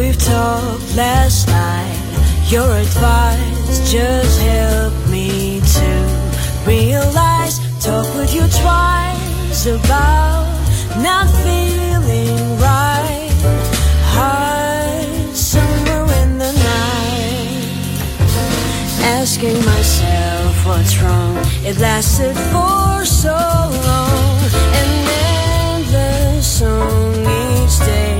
we've talked last night. Your advice just helped me to realize. Talk with you twice about not feeling right. Heart somewhere in the night. Asking myself what's wrong. It lasted for so long. An endless song each day.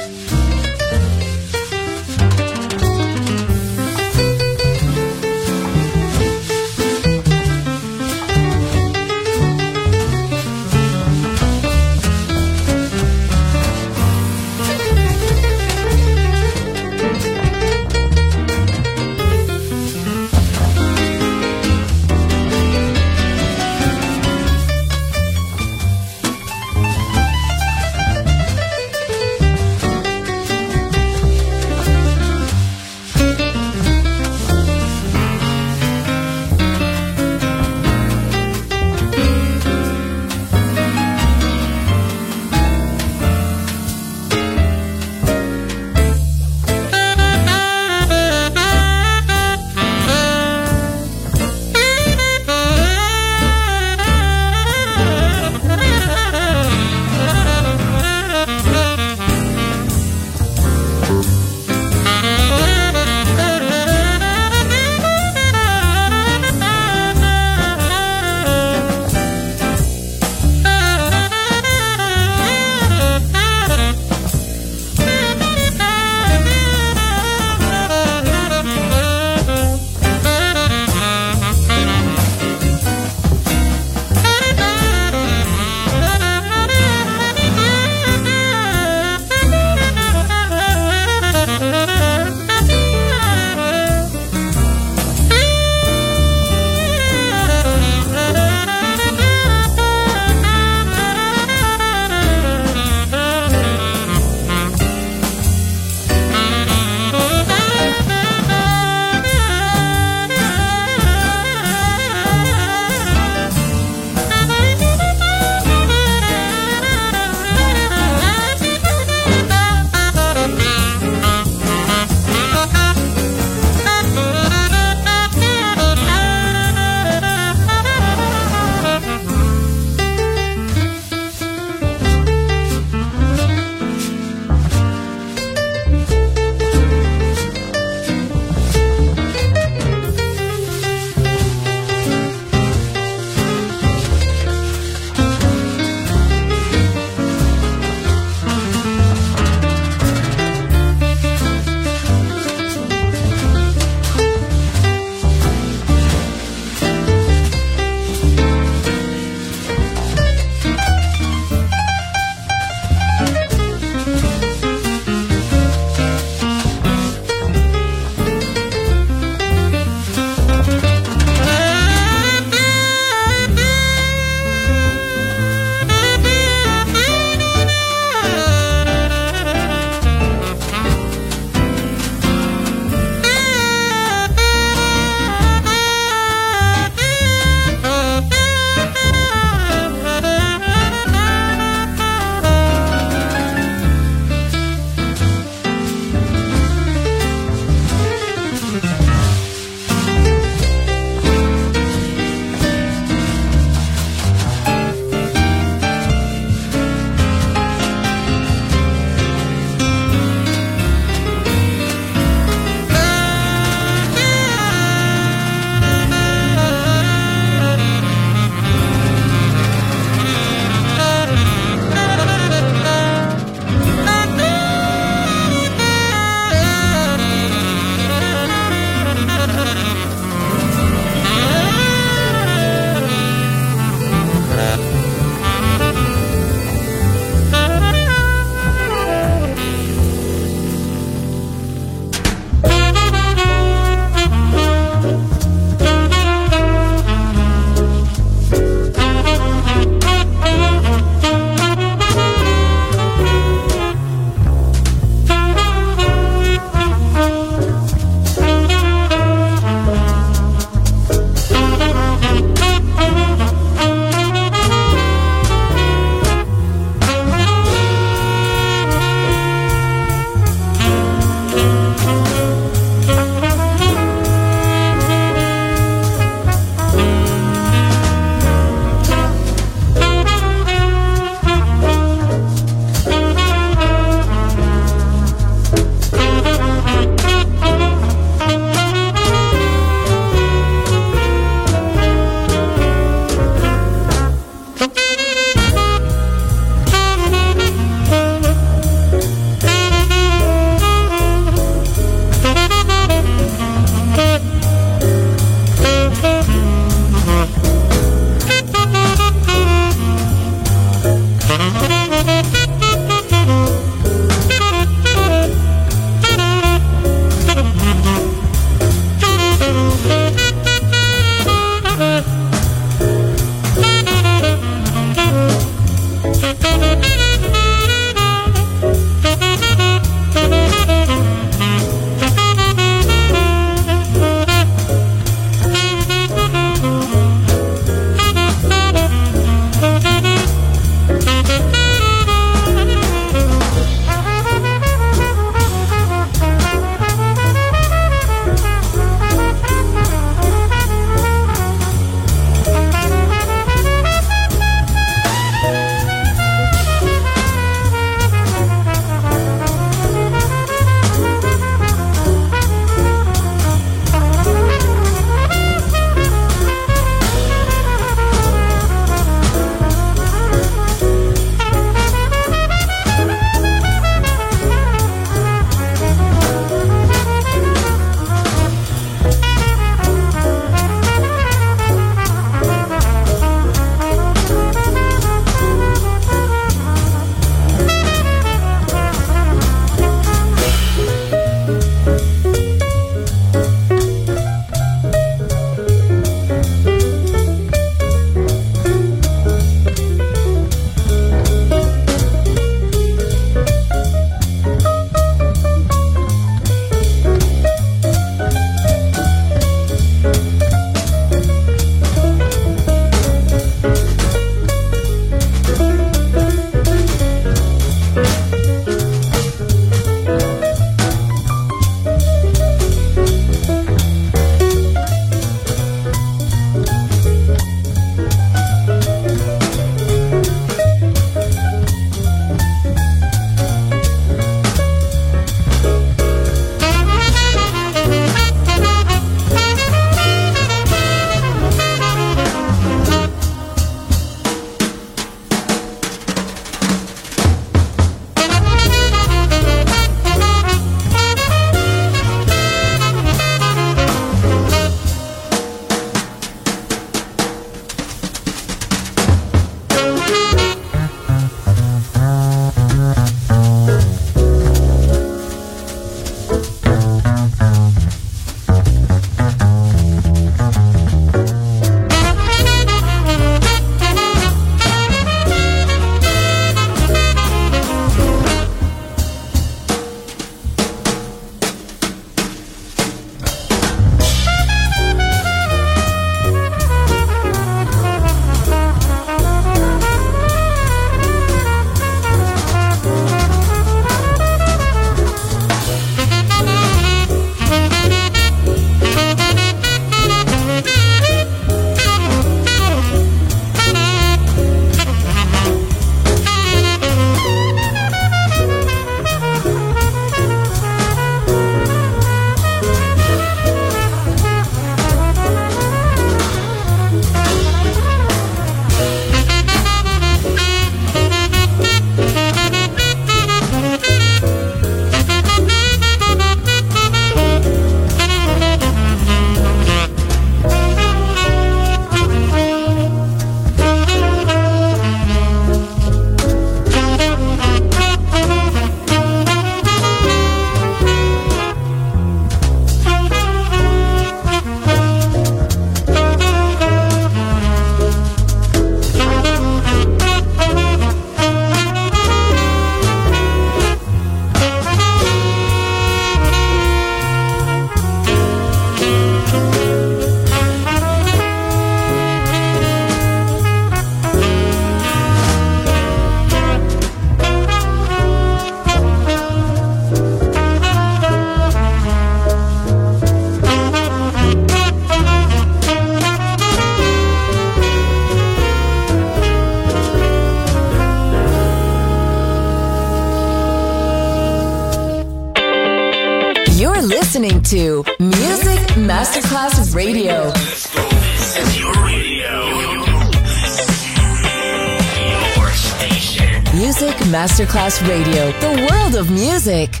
Masterclass Radio, the world of music.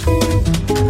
Thank you.